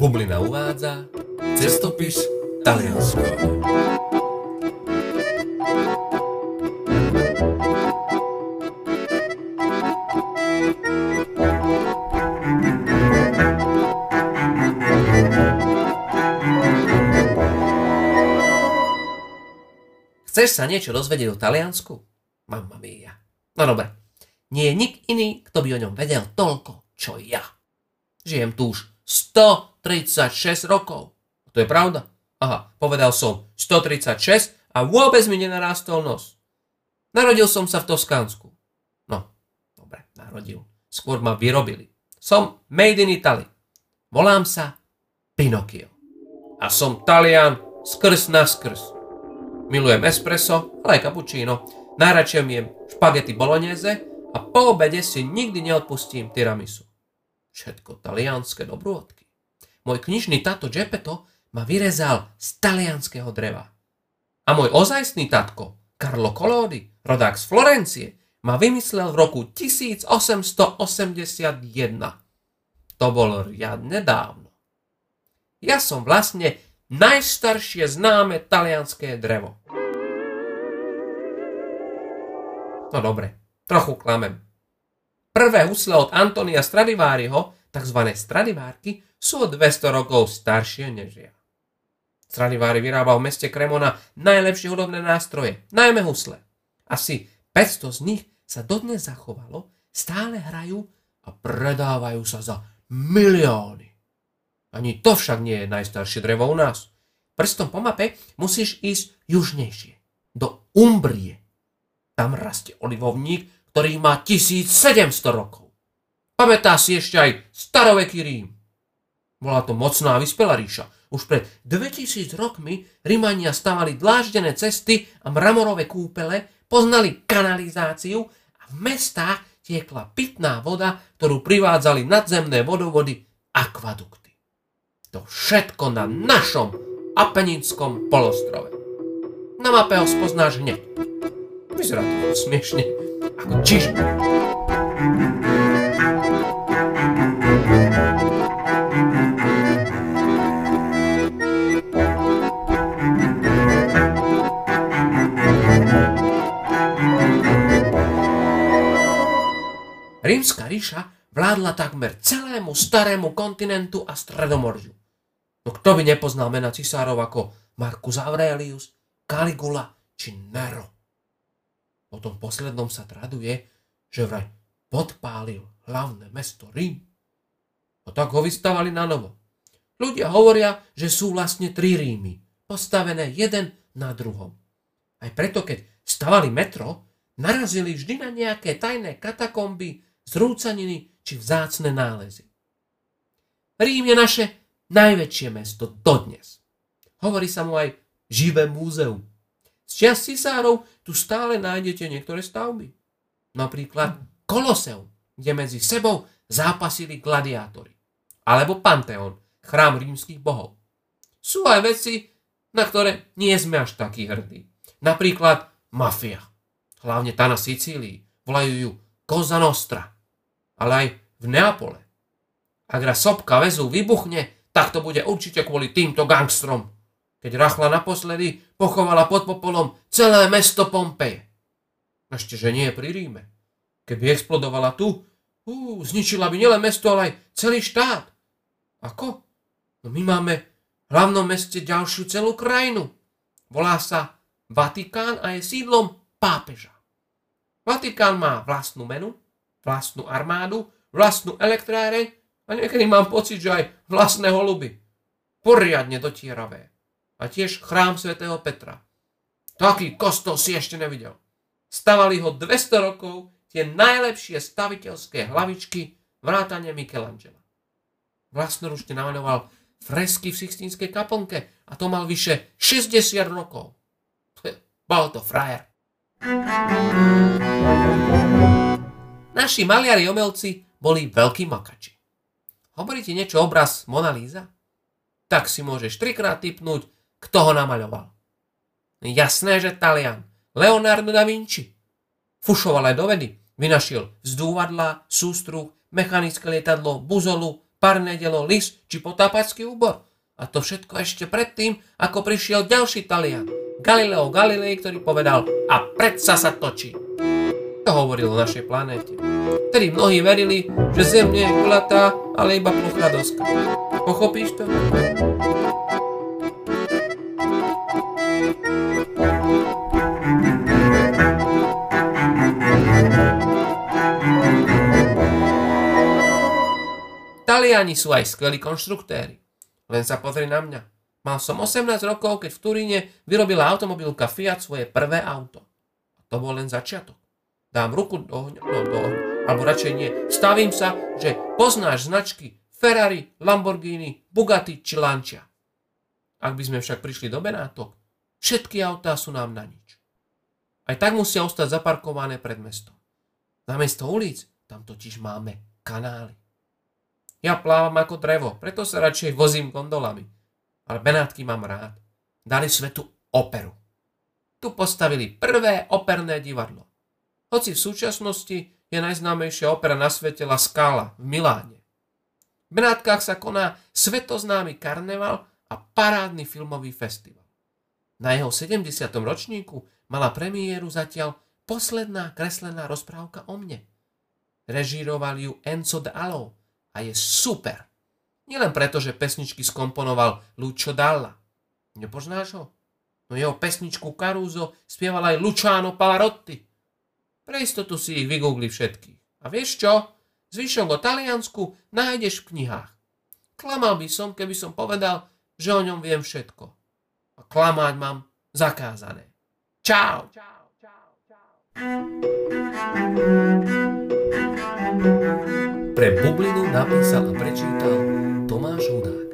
Bublina uvádza Cestopis Taliansko. Chceš sa niečo dozvedieť o Taliansku? Mamma mia. No dobre. Nie je nik iný, kto by o ňom vedel toľko, čo ja. Žijem tu už 136 rokov. To je pravda? Aha, povedal som 136 a vôbec mi nenarástol nos. Narodil som sa v Toskánsku. No, dobre, narodil. Skôr ma vyrobili. Som made in Italy. Volám sa Pinocchio. A som Talian skrz na skrz. Milujem espresso, ale aj cappuccino. Najradšej jem špagety bolognese a po obede si nikdy neodpustím tiramisu. Všetko talianské dobrôdky. Môj knižný tato Gepetto ma vyrezal z talianského dreva. A môj ozajstný tatko, Carlo Collodi, rodák z Florencie, ma vymyslel v roku 1881. To bolo riadne dávno. Ja som vlastne najstaršie známe talianské drevo. No dobre, trochu klamem. Prvé husle od Antonia Stradiváriho, tzv. Stradivárky, sú o 200 rokov staršie než ja. Stradivári vyrábal v meste Kremona najlepšie hudobné nástroje, najmä husle. Asi 500 z nich sa dodnes zachovalo, stále hrajú a predávajú sa za milióny. Ani to však nie je najstaršie drevo u nás. Prstom po mape musíš ísť južnejšie, do Umbrie. Tam rastie olivovník, ktorý má 1700 rokov. Pamätá si ešte aj staroveký Rím. Bola to mocná a vyspelá ríša. Už pred 2000 rokmi Rímania stavali dláždené cesty a mramorové kúpele, poznali kanalizáciu a v mestách tiekla pitná voda, ktorú privádzali nadzemné vodovody akvadukty. To všetko na našom Apeninskom polostrove. Na mape ho spoznáš hneď. Vyzerá to smiešne ako čiž. Rímska ríša vládla takmer celému starému kontinentu a stredomoržiu. No kto by nepoznal mena cisárov ako Marcus Aurelius, Caligula či Nero? O tom poslednom sa traduje, že vraj podpálil hlavné mesto Rím. A tak ho vystavali na novo. Ľudia hovoria, že sú vlastne tri Rímy, postavené jeden na druhom. Aj preto, keď stavali metro, narazili vždy na nejaké tajné katakomby, zrúcaniny či vzácne nálezy. Rím je naše najväčšie mesto dodnes. Hovorí sa mu aj živé múzeum. Z čias cisárov tu stále nájdete niektoré stavby. Napríklad Koloseum, kde medzi sebou zápasili gladiátori. Alebo Panteón, chrám rímskych bohov. Sú aj veci, na ktoré nie sme až takí hrdí. Napríklad mafia. Hlavne tá na Sicílii. Volajú ju Cosa Nostra. Ale aj v Neapole. Ak raz sopka väzu vybuchne, tak to bude určite kvôli týmto gangstrom, keď Rachla naposledy pochovala pod popolom celé mesto Pompeje. Ešte, že nie pri Ríme. Keby explodovala tu, uh, zničila by nielen mesto, ale aj celý štát. Ako? No my máme v hlavnom meste ďalšiu celú krajinu. Volá sa Vatikán a je sídlom pápeža. Vatikán má vlastnú menu, vlastnú armádu, vlastnú elektráreň a niekedy mám pocit, že aj vlastné holuby. Poriadne dotieravé a tiež chrám svätého Petra. Taký kostol si ešte nevidel. Stavali ho 200 rokov tie najlepšie staviteľské hlavičky vrátane Michelangela. Vlastnoručne namaľoval fresky v Sixtínskej kaplnke a to mal vyše 60 rokov. Bol to frajer. Naši maliari omelci boli veľkí makači. Hovorí niečo obraz Mona Lisa? Tak si môžeš trikrát typnúť kto ho namaľoval? Jasné, že Talian. Leonardo da Vinci. Fušoval aj do vedy. Vynašiel vzdúvadla, sústruh, mechanické lietadlo, buzolu, parné delo lis či potápacký úbor. A to všetko ešte predtým, ako prišiel ďalší Talian, Galileo Galilei, ktorý povedal a predsa sa točí. To hovoril o našej planéte. Tedy mnohí verili, že Zem nie je gulatá, ale iba plochá doska. Pochopíš to? Taliani sú aj skvelí konštruktéri. Len sa pozri na mňa. Mal som 18 rokov, keď v Turíne vyrobila automobilka Fiat svoje prvé auto. A to bol len začiatok. Dám ruku do ohňa, no do ohňa, alebo radšej nie. Stavím sa, že poznáš značky Ferrari, Lamborghini, Bugatti či Lancia. Ak by sme však prišli do Benátok, všetky autá sú nám na nič. Aj tak musia ostať zaparkované pred mestom. Namiesto ulic tam totiž máme kanály. Ja plávam ako drevo, preto sa radšej vozím gondolami. Ale Benátky mám rád. Dali svetu operu. Tu postavili prvé operné divadlo. Hoci v súčasnosti je najznámejšia opera na svete La Scala v Miláne. V Benátkach sa koná svetoznámy karneval a parádny filmový festival. Na jeho 70. ročníku mala premiéru zatiaľ posledná kreslená rozprávka o mne. Režíroval ju Enzo de a je super. Nielen preto, že pesničky skomponoval Lucio Dalla. Nepoznáš ho? No jeho pesničku Caruso spieval aj Luciano Pavarotti. Pre istotu si ich vygoogli všetkých. A vieš čo? Zvyšok o Taliansku nájdeš v knihách. Klamal by som, keby som povedal, že o ňom viem všetko. A klamať mám zakázané. Čau! čau, čau, čau. Pre bublinu napísal a prečítal Tomáš Hudák.